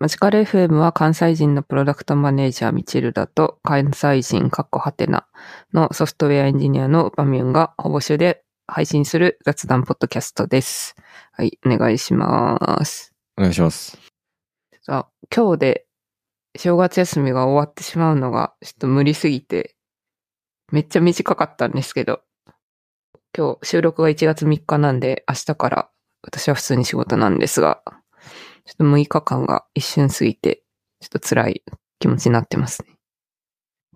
マジカル FM は関西人のプロダクトマネージャーミチルダと関西人カッコハテナのソフトウェアエンジニアのバミュンがほぼ週で配信する雑談ポッドキャストです。はい、お願いします。お願いします。さあ、今日で正月休みが終わってしまうのがちょっと無理すぎて、めっちゃ短かったんですけど、今日収録が1月3日なんで明日から私は普通に仕事なんですが、ちょっと6日間が一瞬過ぎて、ちょっと辛い気持ちになってますね。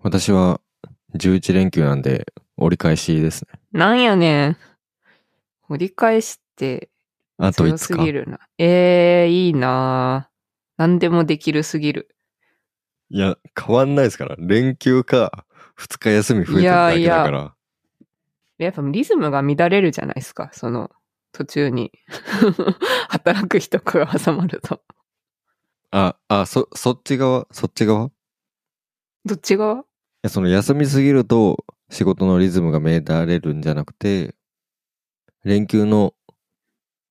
私は11連休なんで折り返しですね。なんやねん。折り返しってあと強5日。すぎるな。ええー、いいなぁ何でもできるすぎる。いや、変わんないですから。連休か、2日休み増えてるだけだから。やっぱリズムが乱れるじゃないですか。その途中に 働く人が挟まると。あ、あ、そ、そっち側？そっち側？いどっち側？や、その休みすぎると仕事のリズムが乱れるんじゃなくて、連休の、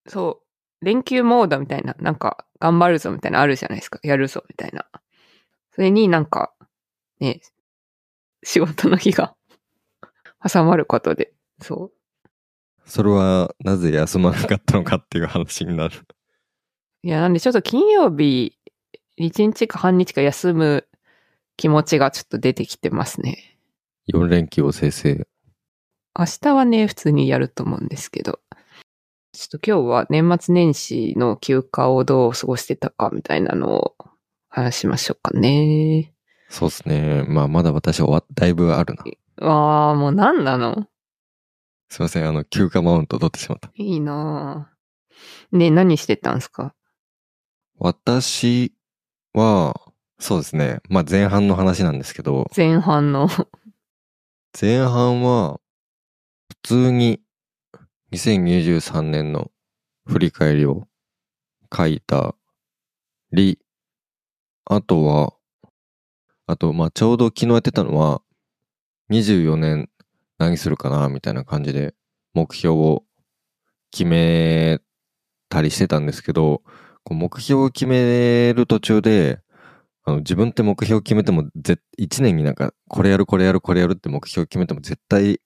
そう。連休モードみたいな、なんか頑張るぞみたいなのあるじゃないですか。やるぞみたいな。それになんか、ね、仕事の日が 挟まることで、そう。それはなぜ休まなかったのかっていう話になる。いや、なんでちょっと金曜日、1日か半日か休む気持ちがちょっと出てきてますね。4連休を生成。明日はね、普通にやると思うんですけど。ちょっと今日は年末年始の休暇をどう過ごしてたかみたいなのを話しましょうかね。そうですね。まあ、まだ私はだいぶあるな。わあ、もう何なの？すいません。あの、休暇マウント取ってしまった。いいなぁ。ね何してたんすか？私は、そうですね。まあ前半の話なんですけど、前半の。前半は、普通に2023年の振り返りを書いたり、あとは、あと、まあちょうど昨日やってたのは、24年何するかな、みたいな感じで目標を決めたりしてたんですけど、こう目標を決める途中で、あの自分って目標を決めても、ぜ1年になんか、これやる、これやる、これやるって目標を決めても絶対、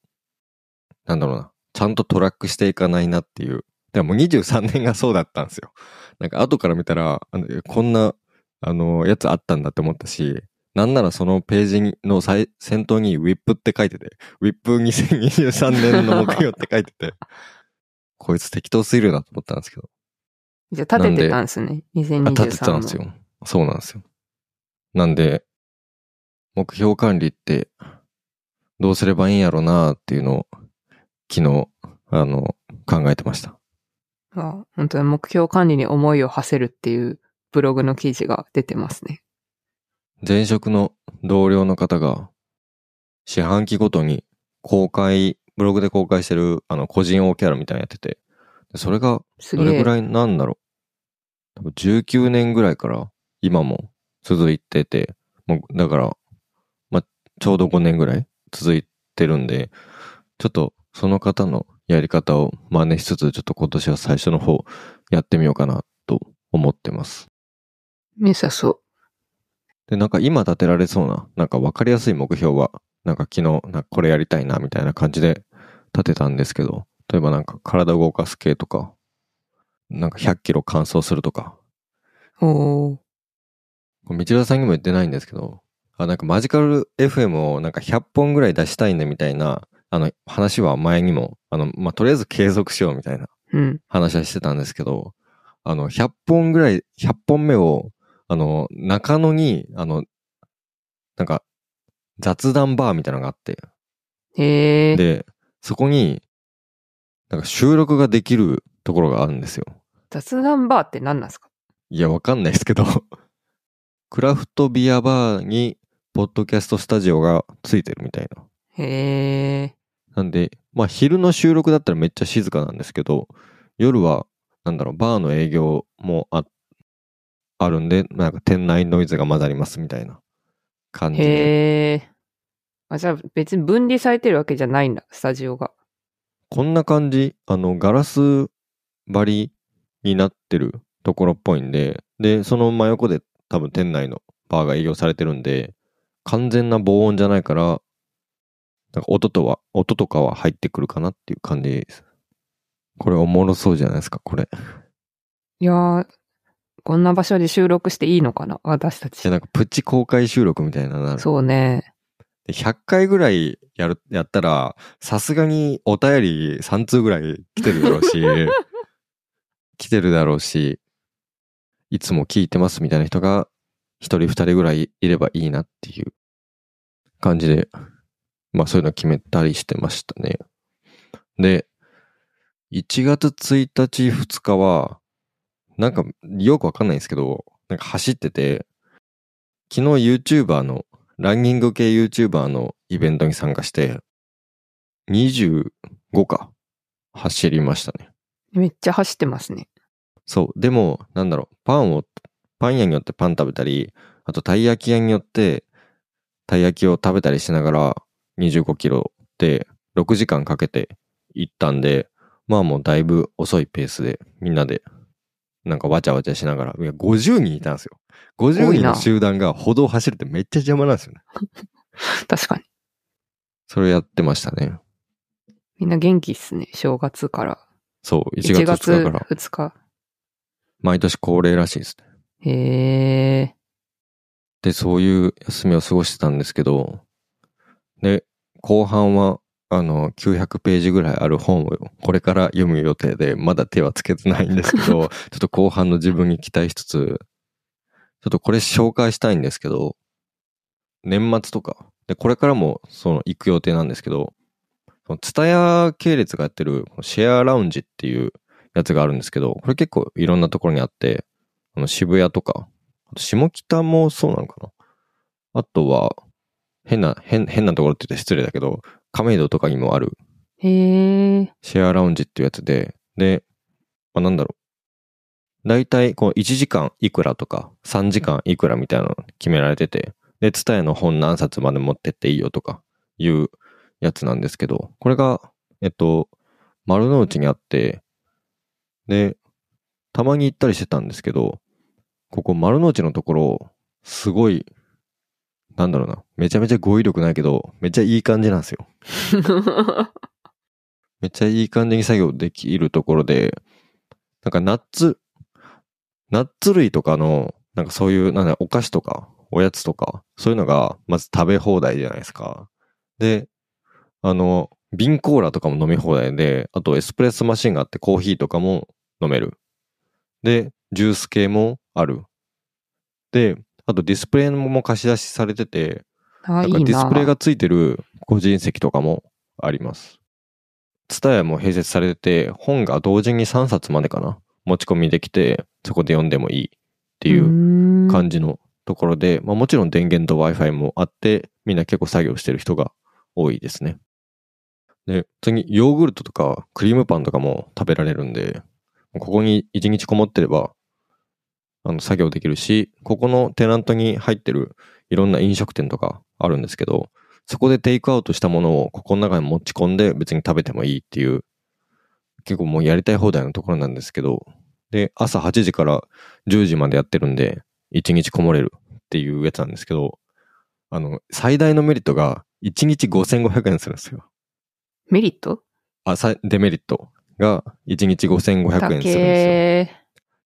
なんだろうな、ちゃんとトラックしていかないなっていう。でも23年がそうだったんですよ。なんか後から見たら、あのこんな、あの、やつあったんだって思ったし、なんならそのページの最先頭に WIP って書いてて、WIP2023 年の目標って書いてて、こいつ適当すぎるなと思ったんですけど。じゃあ立ててたんですね。2023あ、の。立てたんですよ。そうなんですよ。なんで、目標管理ってどうすればいいんやろなっていうのを昨日、あの、考えてました。あ本当に目標管理に思いを馳せるっていうブログの記事が出てますね。前職の同僚の方が四半期ごとに公開、ブログで公開してるあの個人 O キャラみたいなのやってて、でそれが。どれぐらいなんだろう。多分19年ぐらいから今も続いてて、もうだから、まあ、ちょうど5年ぐらい続いてるんで、ちょっとその方のやり方を真似しつつ、ちょっと今年は最初の方やってみようかなと思ってます。良さそう。で、なんか今立てられそうな、なんか分かりやすい目標は、なんか昨日、なんかこれやりたいなみたいな感じで立てたんですけど、例えばなんか体を動かす系とか、なんか100キロ完走するとか、お道枝さんにも言ってないんですけど、あ、なんかマジカル FM をなんか100本ぐらい出したいねみたいな、あの話は前にも、あの、まあ、とりあえず継続しようみたいなうん。話はしてたんですけど、あの、100本ぐらい、100本目を、あの、中野に、あの、なんか、雑談バーみたいなのがあって、へえ。で、そこに、なんか収録ができるところがあるんですよ。雑談バーって何なんですか？いや、わかんないですけど、クラフトビアバーに、ポッドキャストスタジオがついてるみたいな。へえ。なんで、まあ昼の収録だったらめっちゃ静かなんですけど、夜は、なんだろう、バーの営業もあ、あるんで、なんか店内ノイズが混ざりますみたいな感じで。へえ。あ、じゃあ別に分離されてるわけじゃないんだ、スタジオが。こんな感じ、あの、ガラス張りになってるところっぽいんで、で、その真横で多分店内のバーが営業されてるんで、完全な防音じゃないから、なんか音とは、音とかは入ってくるかなっていう感じです。これおもろそうじゃないですか、これ。いやー、こんな場所で収録していいのかな？私たちじゃ。なんかプチ公開収録みたいなのなる。そうね。で100回ぐらいやる、やったら、さすがにお便り3通ぐらい来てるだろうし、来てるだろうし、いつも聞いてますみたいな人が、一人二人ぐらいいればいいなっていう感じで、まあそういうの決めたりしてましたね。で、1月1日2日は、なんかよくわかんないんですけど、なんか走ってて、昨日 YouTuber のランニング系 YouTuber のイベントに参加して、25か、走りましたね。めっちゃ走ってますね。そう。でも、なんだろう、パンを、パン屋によってパン食べたり、あとたい焼き屋によって、たい焼きを食べたりしながら、25キロで6時間かけて行ったんで、まあもうだいぶ遅いペースで、みんなで、なんかわちゃわちゃしながら、いや、50人いたんですよ。50多いな人の集団が歩道を走るってめっちゃ邪魔なんですよね。確かに。それやってましたね。みんな元気っすね。正月から。そう、1 1月月2日から、2日。毎年恒例らしいですね。へえ。で、そういう休みを過ごしてたんですけど、で、後半は、あの、900ページぐらいある本をこれから読む予定で、まだ手はつけてないんですけど、ちょっと後半の自分に期待しつつ、ちょっとこれ紹介したいんですけど、年末とか、で、これからも、その、行く予定なんですけど、ツタヤ系列がやってる、シェアラウンジっていうやつがあるんですけど、これ結構いろんなところにあって、あの、渋谷とか、あと下北もそうなのかな？あとは、変な、変、変なところって言って失礼だけど、亀戸とかにもあるへえ。シェアラウンジっていうやつで、で、まあ、なんだろう。だいたいこう1時間いくらとか3時間いくらみたいなの決められてて、で、ツタヤの本何冊まで持ってっていいよとかいうやつなんですけど、これが、えっと、丸の内にあって、で、たまに行ったりしてたんですけど、ここ丸の内のところ、すごい、なんだろうな、めちゃめちゃ語彙力ないけど、めっちゃいい感じなんですよ。めっちゃいい感じに作業できるところで、なんかナッツ、ナッツ類とかの、なんかそういう、なんだ、お菓子とか、おやつとか、そういうのが、まず食べ放題じゃないですか。で、あの、瓶コーラとかも飲み放題で、あとエスプレッソマシンがあってコーヒーとかも飲める。で、ジュース系もある。で、あとディスプレイも貸し出しされてて、あ、ないんか。ディスプレイがついてる個人席とかもあります。ツタヤも併設されてて、本が同時に3冊までかな持ち込みできて、そこで読んでもいいっていうう感じのところで、まあもちろん電源と Wi-Fi もあって、みんな結構作業してる人が多いですね。で、次、ヨーグルトとかクリームパンとかも食べられるんで、ここに1日こもってれば、あの、作業できるし、ここのテナントに入ってるいろんな飲食店とかあるんですけど、そこでテイクアウトしたものをここの中に持ち込んで別に食べてもいいっていう、結構もうやりたい放題のところなんですけど、で、朝8時から10時までやってるんで、1日こもれるっていうやつなんですけど、あの、最大のメリットが1日5500円するんですよ。メリット？あ、さデメリットが1日5500円するんだですよ。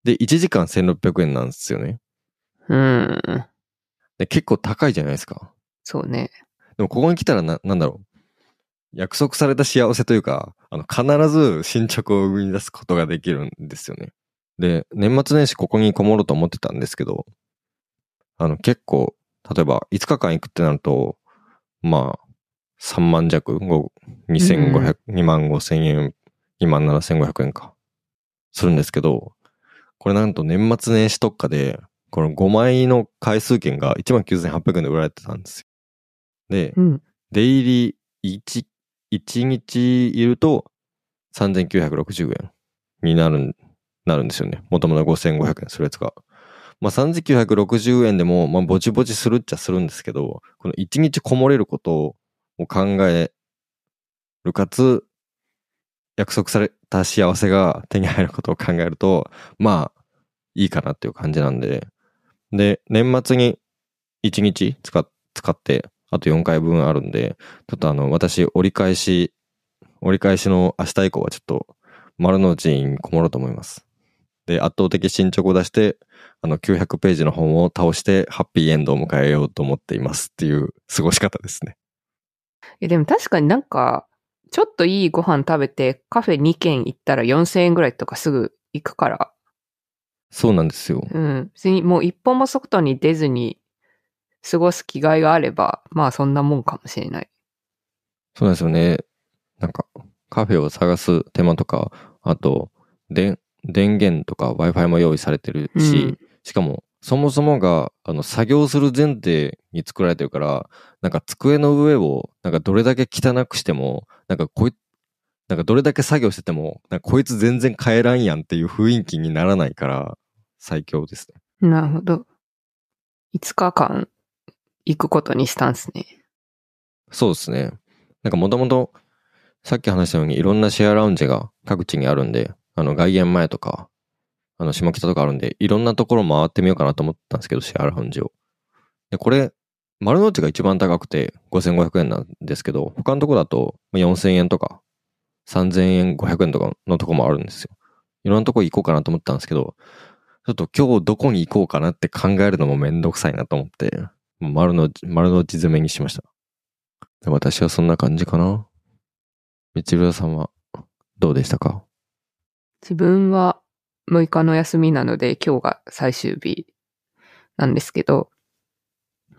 けで、1時間1600円なんですよね。うん。で結構高いじゃないですか。そうね。でもここに来たらな、なんだろう。約束された幸せというか、あの、必ず進捗を生み出すことができるんですよね。で、年末年始ここにこもろうと思ってたんですけど、あの、結構、例えば5日間行くってなると、まあ、3万弱、ご2500、2万5千円、2万7500円か。するんですけど、これなんと年末年始特価で、この5枚の回数券が19,800円で売られてたんですよ。で、うん。デイリー1、1日いると3960円になるん、なるんですよね。もともと5500円するやつが。まあ3960円でも、まあぼちぼちするっちゃするんですけど、この1日こもれることを考えるかつ、約束された幸せが手に入ることを考えると、まあ、いいかなっていう感じなんで、で、年末に1日使っ使って、あと4回分あるんで、ちょっとあの、私、折り返し、折り返しの明日以降はちょっと、丸の内にこもろうと思います。で、圧倒的進捗を出して、あの、900ページの本を倒して、ハッピーエンドを迎えようと思っていますっていう過ごし方ですね。え、でも確かになんか、ちょっといいご飯食べてカフェ2軒行ったら4000円ぐらいとかすぐ行くから、そうなんですよ。うん。別にもう一歩も外に出ずに過ごす気概があれば、まあそんなもんかもしれない。そうなんですよね。なんか、カフェを探す手間とか、あと、で電源とか Wi-Fi も用意されてるし、うんしかも、そもそもが、あの、作業する前提に作られてるから、なんか机の上を、なんかどれだけ汚くしても、なんかこい、なんかどれだけ作業してても、なんかこいつ全然変えらんやんっていう雰囲気にならないから、最強ですね。なるほど。5日間行くことにしたんですね。そうですね。なんかもともと、さっき話したようにいろんなシェアラウンジが各地にあるんで、あの外苑前とか、あの下北とかあるんで、いろんなところ回ってみようかなと思ったんですけど、シェアラウンジを。で、これ、丸の内が一番高くて5500円なんですけど、他のとこだと4000円とか、3000円、500円とかのとこもあるんですよ。いろんなとこ行こうかなと思ったんですけど、ちょっと今日どこに行こうかなって考えるのもめんどくさいなと思って、丸の内、丸の内詰めにしました。で私はそんな感じかな。みちるさんはどうでしたか？自分は6日の休みなので今日が最終日なんですけど、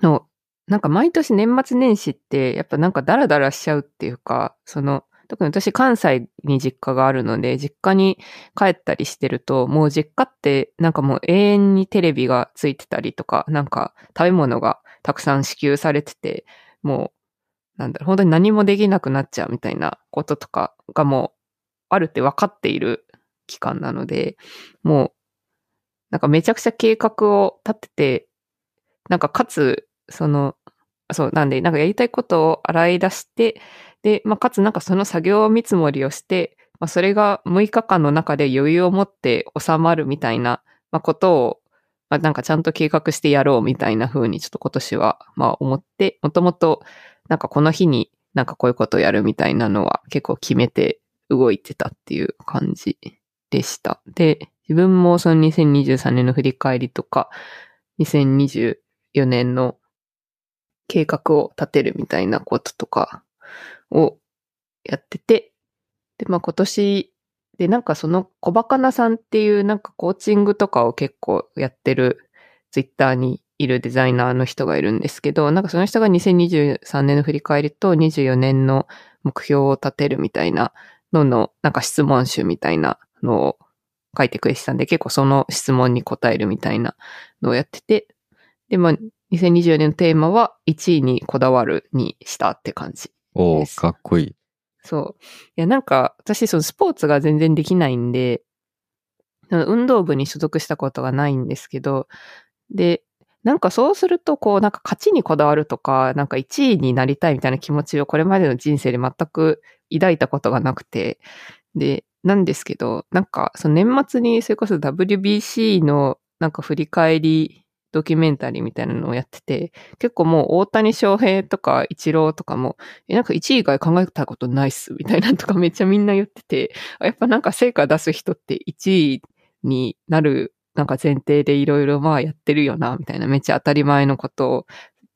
の、なんか毎年年末年始ってやっぱなんかダラダラしちゃうっていうか、その、特に私関西に実家があるので、実家に帰ったりしてると、もう実家ってなんかもう永遠にテレビがついてたりとか、なんか食べ物がたくさん支給されてて、もう、なんだろう、本当に何もできなくなっちゃうみたいなこととかがもうあるって分かっている期間なので、もう、なんかめちゃくちゃ計画を立てて、なんかかつ、その、そう、なんで、なんかやりたいことを洗い出して、で、まあ、かつなんかその作業見積もりをして、まあ、それが6日間の中で余裕を持って収まるみたいな、まあ、ことを、まあ、なんかちゃんと計画してやろうみたいな風にちょっと今年は、まあ、思って、もともと、なんかこの日になんかこういうことをやるみたいなのは結構決めて動いてたっていう感じでした。で、自分もその2023年の振り返りとか、2024年の計画を立てるみたいなこととかをやってて、で、まあ今年でなんかその小バカなさんっていうなんかコーチングとかを結構やってるツイッターにいるデザイナーの人がいるんですけど、なんかその人が2023年の振り返りと24年の目標を立てるみたいなのの、なんか質問集みたいなのを書いてくれてたんで、結構その質問に答えるみたいなのをやってて、で、まあ、2024年のテーマは1位にこだわるにしたって感じ。おー、ですかっこいい。そう。いや、なんか、私、そのスポーツが全然できないんで、運動部に所属したことがないんですけど、で、なんかそうすると、こう、なんか勝ちにこだわるとか、なんか1位になりたいみたいな気持ちをこれまでの人生で全く抱いたことがなくて、で、なんですけど、なんか、その年末にそれこそ WBC のなんか振り返りドキュメンタリーみたいなのをやってて、結構もう大谷翔平とかイチローとかも、え、なんか1位以外考えたことないっす、みたいなとかめっちゃみんな言ってて、やっぱなんか成果出す人って1位になる、なんか前提でいろいろまあやってるよな、みたいなめっちゃ当たり前のことを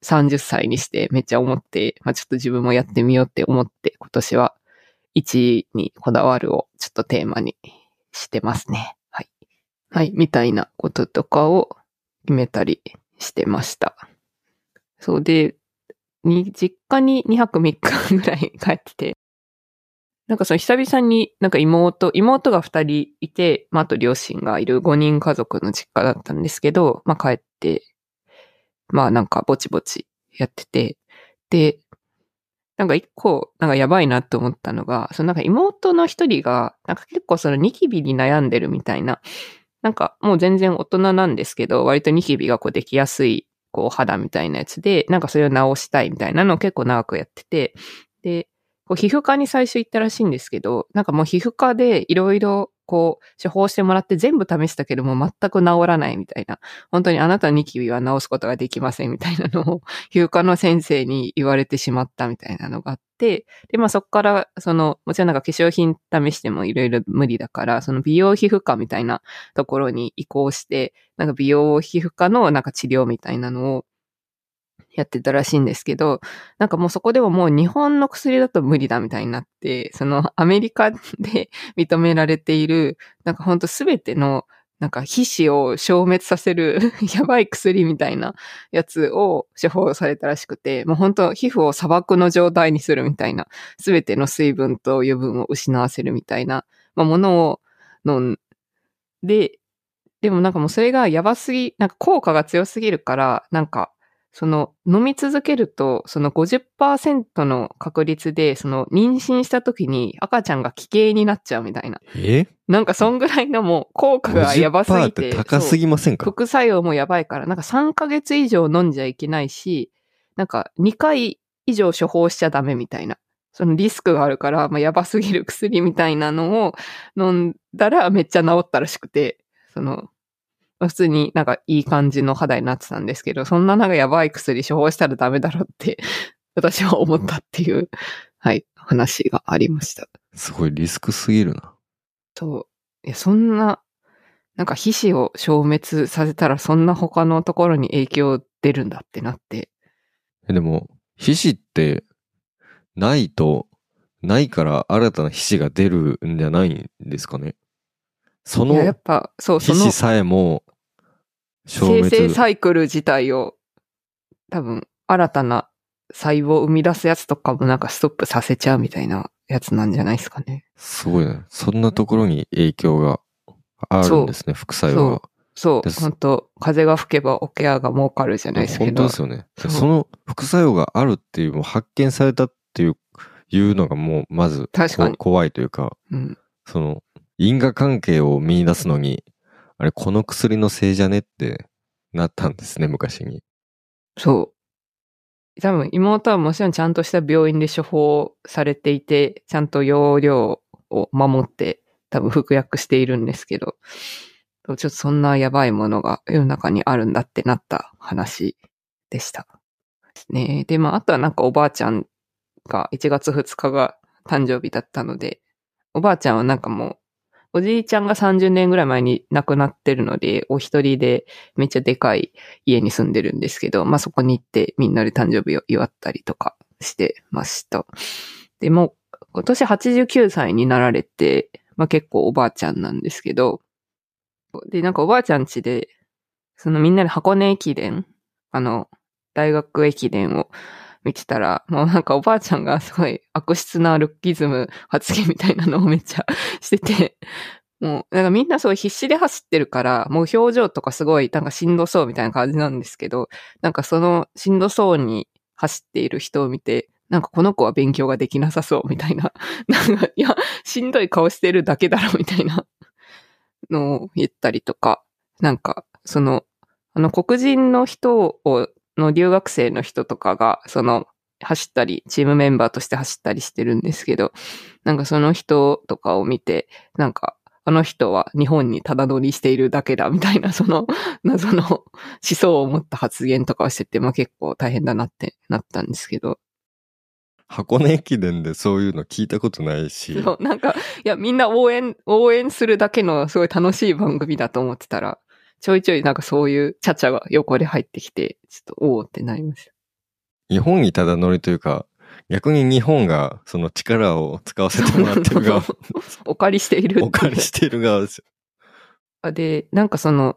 30歳にしてめっちゃ思って、まあちょっと自分もやってみようって思って今年は1位にこだわるをちょっとテーマにしてますね。はい。はい、みたいなこととかを決めたりしてました。そうで、に、実家に2泊3日ぐらい帰ってて、なんかその久々になんか妹、妹が2人いて、まああと両親がいる。5人家族の実家だったんですけど、まあ帰って、まあなんかぼちぼちやってて、で、なんか一個、なんかやばいなって思ったのが、そのなんか妹の一人が、なんか結構そのニキビに悩んでるみたいな、なんかもう全然大人なんですけど、割とニキビがこうできやすい、こう肌みたいなやつで、なんかそれを直したいみたいなのを結構長くやってて、で、こう皮膚科に最初行ったらしいんですけど、なんかもう皮膚科でいろいろこう、処方してもらって全部試したけども全く治らないみたいな。本当にあなたのニキビは治すことができませんみたいなのを、皮膚科の先生に言われてしまったみたいなのがあって、で、まあそこから、その、もちろんなんか化粧品試してもいろいろ無理だから、その美容皮膚科みたいなところに移行して、なんか美容皮膚科のなんか治療みたいなのをやってたらしいんですけど、なんかもうそこでももう日本の薬だと無理だみたいになって、そのアメリカで認められている、なんかほんとすべてのなんか皮脂を消滅させる やばい薬みたいなやつを処方されたらしくて、もう本当皮膚を砂漠の状態にするみたいな、すべての水分と油分を失わせるみたいな、まあ、ものを飲んで、でもなんかもうそれがやばすぎ、なんか効果が強すぎるから、なんかその飲み続けると、その50%の確率で、その妊娠した時に赤ちゃんが奇形になっちゃうみたいな。え？なんかそんぐらいのもう効果がやばすぎて。て高すぎませんか？副作用もやばいから、なんか3ヶ月以上飲んじゃいけないし、なんか2回以上処方しちゃダメみたいな。そのリスクがあるから、まあ、やばすぎる薬みたいなのを飲んだらめっちゃ治ったらしくて、その、普通になんかいい感じの肌になってたんですけど、そんななんかやばい薬処方したらダメだろって 私は思ったっていう、はい、話がありました。すごいリスクすぎるな。そう。いや、そんな、なんか皮脂を消滅させたらそんな他のところに影響出るんだってなって。え、でも、皮脂ってないと、ないから新たな皮脂が出るんじゃないんですかね？その、やっぱ、そう、その、さえも生成サイクル自体を、多分、新たな細胞を生み出すやつとかもなんかストップさせちゃうみたいなやつなんじゃないですかね。すごいね。そんなところに影響があるんですね、副作用が。そう、本当風が吹けばオケアが儲かるじゃないですか。本当ですよね。その副作用があるっていう、もう発見されたっていう、いうのがもうまず怖いというか、うん、その因果関係を見出すのに、あれ、この薬のせいじゃねってなったんですね、昔に。そう。多分妹はもちろんちゃんとした病院で処方されていて、ちゃんと容量を守って多分服薬しているんですけど、ちょっとそんなやばいものが世の中にあるんだってなった話でした。ですね。で、まあ、あとはなんかおばあちゃんが1月2日が誕生日だったので、おばあちゃんはなんかもうおじいちゃんが30年ぐらい前に亡くなってるので、お一人でめっちゃでかい家に住んでるんですけど、まあそこに行ってみんなで誕生日を祝ったりとかしてました。でも、今年89歳になられて、まあ結構おばあちゃんなんですけど、で、なんかおばあちゃん家で、そのみんなで箱根駅伝、あの、大学駅伝を見てたら、もうなんかおばあちゃんがすごい悪質なルッキズム発言みたいなのをめっちゃ してて、もうなんかみんなすごい必死で走ってるから、もう表情とかすごいなんかしんどそうみたいな感じなんですけど、なんかそのしんどそうに走っている人を見て、なんかこの子は勉強ができなさそうみたいな、なんかいや、しんどい顔してるだけだろみたいなのを言ったりとか、なんかその、あの黒人の人をの留学生の人とかが、その、走ったり、チームメンバーとして走ったりしてるんですけど、なんかその人とかを見て、なんか、あの人は日本にただ乗りしているだけだみたいな、その 謎の思想を持った発言とかをしてて、まあ結構大変だなってなったんですけど。箱根駅伝でそういうの聞いたことないし。そう、なんか、いや、みんな応援、応援するだけのすごい楽しい番組だと思ってたら、ちょいちょいなんかそういうチャチャが横で入ってきて、ちょっとおおってなりました。日本にただ乗りというか、逆に日本がその力を使わせてもらってる側。お借りしているお借りしている側ですよ。で、なんかその、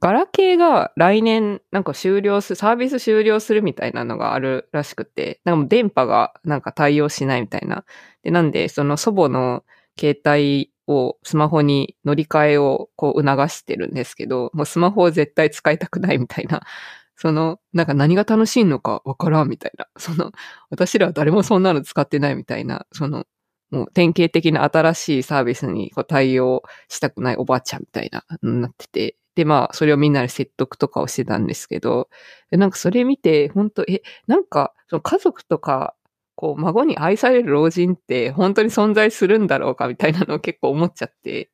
ガラケーが来年なんか終了する、サービス終了するみたいなのがあるらしくて、なんかもう電波がなんか対応しないみたいな。で、なんでその祖母の携帯をスマホに乗り換えをこう促してるんですけど、もうスマホを絶対使いたくないみたいな。その、なんか何が楽しいのかわからんみたいな。その、私らは誰もそんなの使ってないみたいな、その、もう典型的な新しいサービスにこう対応したくないおばあちゃんみたいな、なってて。で、まあ、それをみんなで説得とかをしてたんですけど、なんかそれ見て、本当え、なんか、その家族とかこう、孫に愛される老人って本当に存在するんだろうかみたいなのを結構思っちゃって。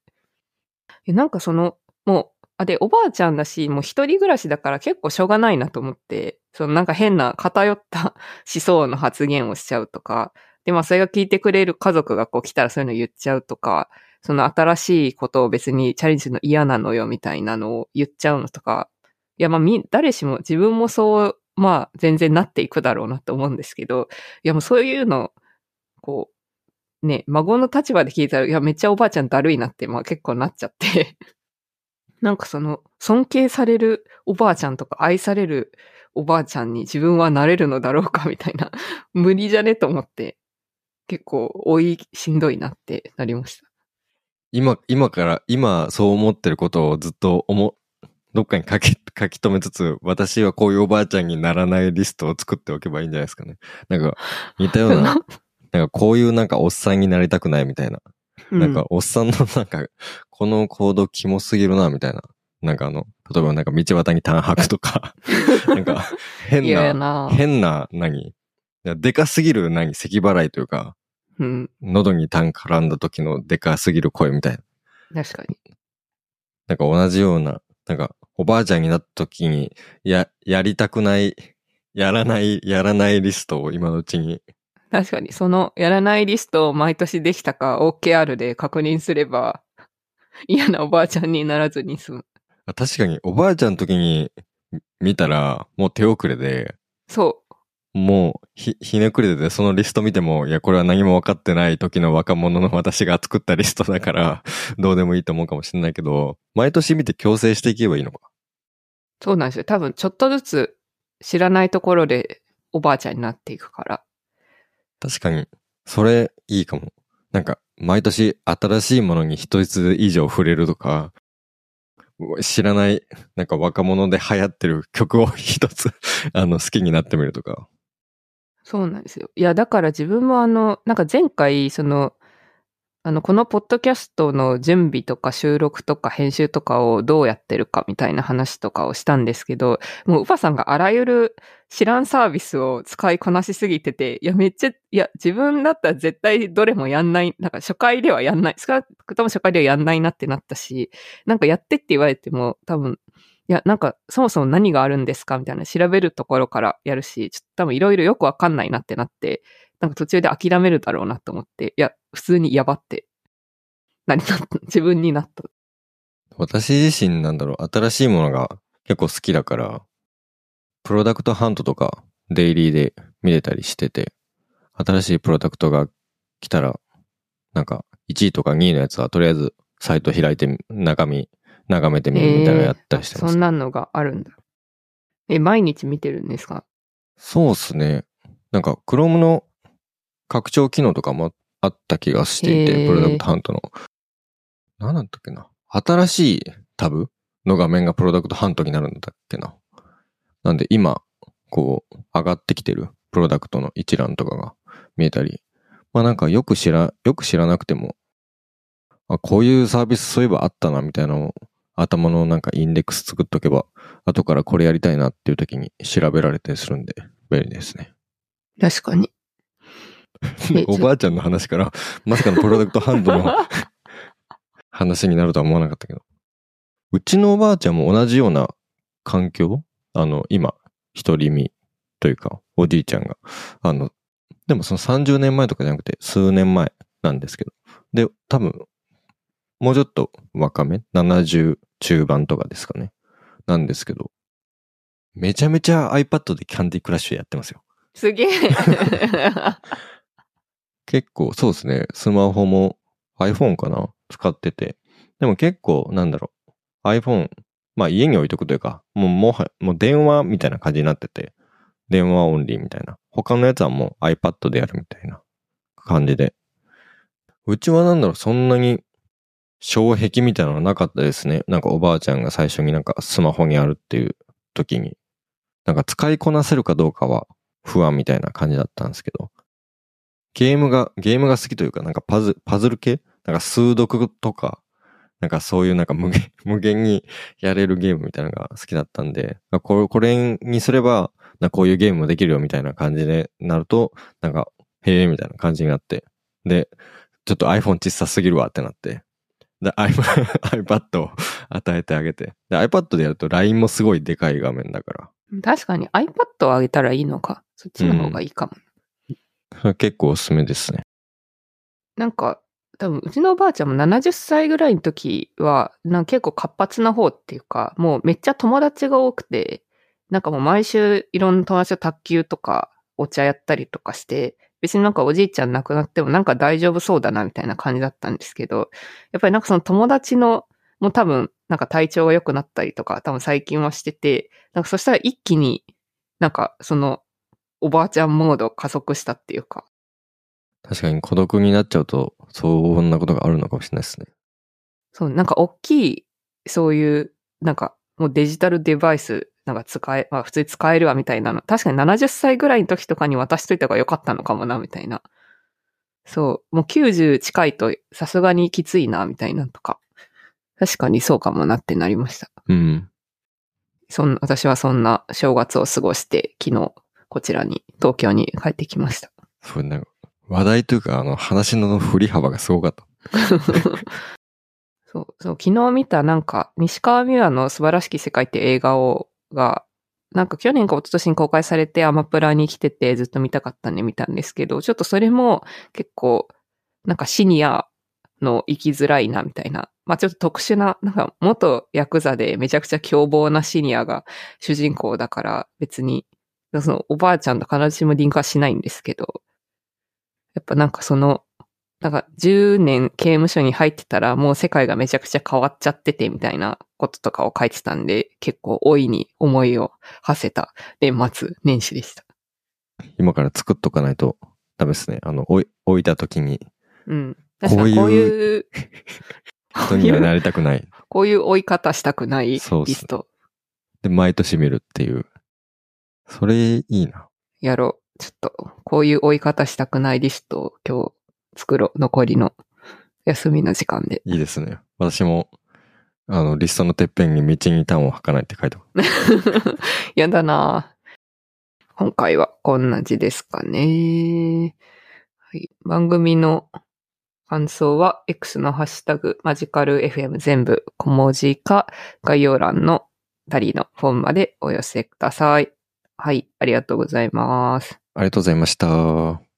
なんかその、もう、あ、で、おばあちゃんだし、もう一人暮らしだから結構しょうがないなと思って、そのなんか変な偏った思想の発言をしちゃうとか、で、まあそれが聞いてくれる家族がこう来たらそういうの言っちゃうとか、その新しいことを別にチャレンジするの嫌なのよみたいなのを言っちゃうのとか、いやまあみ、誰しも自分もそう、まあ全然なっていくだろうなと思うんですけど、いやもうそういうの、こう、ね、孫の立場で聞いたら、いやめっちゃおばあちゃんだるいなって、まあ結構なっちゃって、なんかその、尊敬されるおばあちゃんとか愛されるおばあちゃんに自分はなれるのだろうかみたいな、無理じゃねと思って、結構追いしんどいなってなりました。今、今から、今そう思ってることをずっと思、どっかに書き、書き留めつつ、私はこういうおばあちゃんにならないリストを作っておけばいいんじゃないですかね。なんか、似たような、なんかこういうなんかおっさんになりたくないみたいな。なんか、おっさんのなんか、この行動キモすぎるな、みたいな。なんかあの、例えばなんか道端に炭白とか、なんか変な、な変な、何？でかすぎる何？咳払いというか、うん。喉に痰絡んだ時のでかすぎる声みたいな。確かに。なんか同じような、なんかおばあちゃんになった時に、や、やりたくない、やらない、やらないリストを今のうちに。確かに、そのやらないリストを毎年できたか OKR で確認すれば、嫌なおばあちゃんにならずに済む。あ確かにおばあちゃんの時に見たら、もう手遅れで、そもうひ、ひねくれてて、そのリスト見ても、いや、これは何も分かってない時の若者の私が作ったリストだから、どうでもいいと思うかもしれないけど、毎年見て強制していけばいいのか？う。そうなんですよ。多分、ちょっとずつ知らないところでおばあちゃんになっていくから。確かに、それいいかも。なんか、毎年新しいものに一つ以上触れるとか、知らない、なんか若者で流行ってる曲を一つ、あの、好きになってみるとか。そうなんですよ。いや、だから自分もあの、なんか前回、その、あの、このポッドキャストの準備とか収録とか編集とかをどうやってるかみたいな話とかをしたんですけど、もうウパさんがあらゆる知らんサービスを使いこなしすぎてて、いや、めっちゃ、いや、自分だったら絶対どれもやんない、なんか初回ではやんない、少なくとも初回ではやんないなってなったし、なんかやってって言われても多分、いや、なんか、そもそも何があるんですか？みたいな調べるところからやるし、ちょっと多分いろいろよくわかんないなってなって、なんか途中で諦めるだろうなと思って、いや、普通にやばって、なりなった、自分になった。私自身なんだろう、新しいものが結構好きだから、プロダクトハントとかデイリーで見れたりしてて、新しいプロダクトが来たら、なんか1位とか2位のやつはとりあえずサイト開いて中身眺めてみるみたいなのやったりしてます。そんなのがあるんだ。え、毎日見てるんですか？そうっすね。なんか Chrome の拡張機能とかもあった気がしていて、へープロダクトハントの。何だったっけな。新しいタブの画面がプロダクトハントになるんだっけな。なんで今、こう、上がってきてるプロダクトの一覧とかが見えたり。まあなんかよく知ら、よく知らなくても、あ、こういうサービスそういえばあったなみたいなのを頭のなんかインデックス作っとけば、後からこれやりたいなっていう時に調べられたりするんで、便利ですね。確かに。えおばあちゃんの話から、まさかのプロダクトハンドの 話になるとは思わなかったけど。うちのおばあちゃんも同じような環境？あの、今、一人身というか、おじいちゃんが。あの、でもその30年前とかじゃなくて、数年前なんですけど。で、多分、もうちょっと若め ?70 中盤とかですかね。なんですけど、めちゃめちゃ iPad でキャンディークラッシュやってますよ。すげえ。結構、そうですね。スマホも iPhone かな？使ってて。でも結構、なんだろう。iPhone、まあ家に置いとくというか、もう、もは、もう電話みたいな感じになってて、電話オンリーみたいな。他のやつはもう iPad でやるみたいな感じで。うちはなんだろう、そんなに障壁みたいなのはなかったですね。なんかおばあちゃんが最初になんかスマホにあるっていう時に、なんか使いこなせるかどうかは不安みたいな感じだったんですけど、ゲームが、ゲームが好きというか、なんかパズ、パズル系？なんか数読とか、なんかそういうなんか無限、無限にやれるゲームみたいなのが好きだったんで、これ、これにすれば、なこういうゲームもできるよみたいな感じでなると、なんかへえ、みたいな感じになって。で、ちょっと iPhone 小さすぎるわってなって。で、iPad を与えてあげて。で、iPad でやると LINE もすごいでかい画面だから。確かに iPad をあげたらいいのか。そっちの方がいいかも。それ結構おすすめですね。なんか、多分、うちのおばあちゃんも70歳ぐらいの時は、なんか結構活発な方っていうか、もうめっちゃ友達が多くて、なんかもう毎週いろんな友達と卓球とかお茶やったりとかして、別になんかおじいちゃん亡くなってもなんか大丈夫そうだなみたいな感じだったんですけど、やっぱりなんかその友達の、もう多分なんか体調が良くなったりとか、多分最近はしてて、なんかそしたら一気になんかそのおばあちゃんモード加速したっていうか、確かに孤独になっちゃうと、そんなことがあるのかもしれないですね。そう、なんか大きい、そういう、なんかもうデジタルデバイス、なんか使え、まあ普通に使えるわみたいなの。確かに70歳ぐらいの時とかに渡しといた方が良かったのかもな、みたいな。そう、もう90近いとさすがにきついな、みたいなとか。確かにそうかもなってなりました。うん。そん私はそんな正月を過ごして、昨日、こちらに、東京に帰ってきました。そう、なんか、話題というか、あの、話の振り幅がすごかった。そう、そう、昨日見たなんか、西川美和の素晴らしき世界って映画を、が、なんか去年か一昨年に公開されてアマプラに来ててずっと見たかったんで見たんですけど、ちょっとそれも結構、なんかシニアの生きづらいなみたいな。まあちょっと特殊な、なんか元ヤクザでめちゃくちゃ凶暴なシニアが主人公だから別に、そのおばあちゃんと必ずしもリンクはしないんですけど、やっぱなんかその、なんか10年刑務所に入ってたらもう世界がめちゃくちゃ変わっちゃっててみたいなこととかを書いてたんで、結構老いに思いを馳せた年末年始でした。今から作っとかないとダメですね。あの、置いた時に、うん。こういう確かにこういう、人にはなりたくない。こういう追い方したくないリストで、毎年見るっていう。それいいな。やろう。ちょっと、こういう追い方したくないリストを今日作ろう。残りの休みの時間で。いいですね。私も、あの、リストのてっぺんに道に端を吐かないって書いてある。やだな今回はこんな字ですかね。はい。番組の感想は X のハッシュタグマジカル FM 全部小文字か概要欄のタリのフォームまでお寄せください。はい。ありがとうございます。ありがとうございました。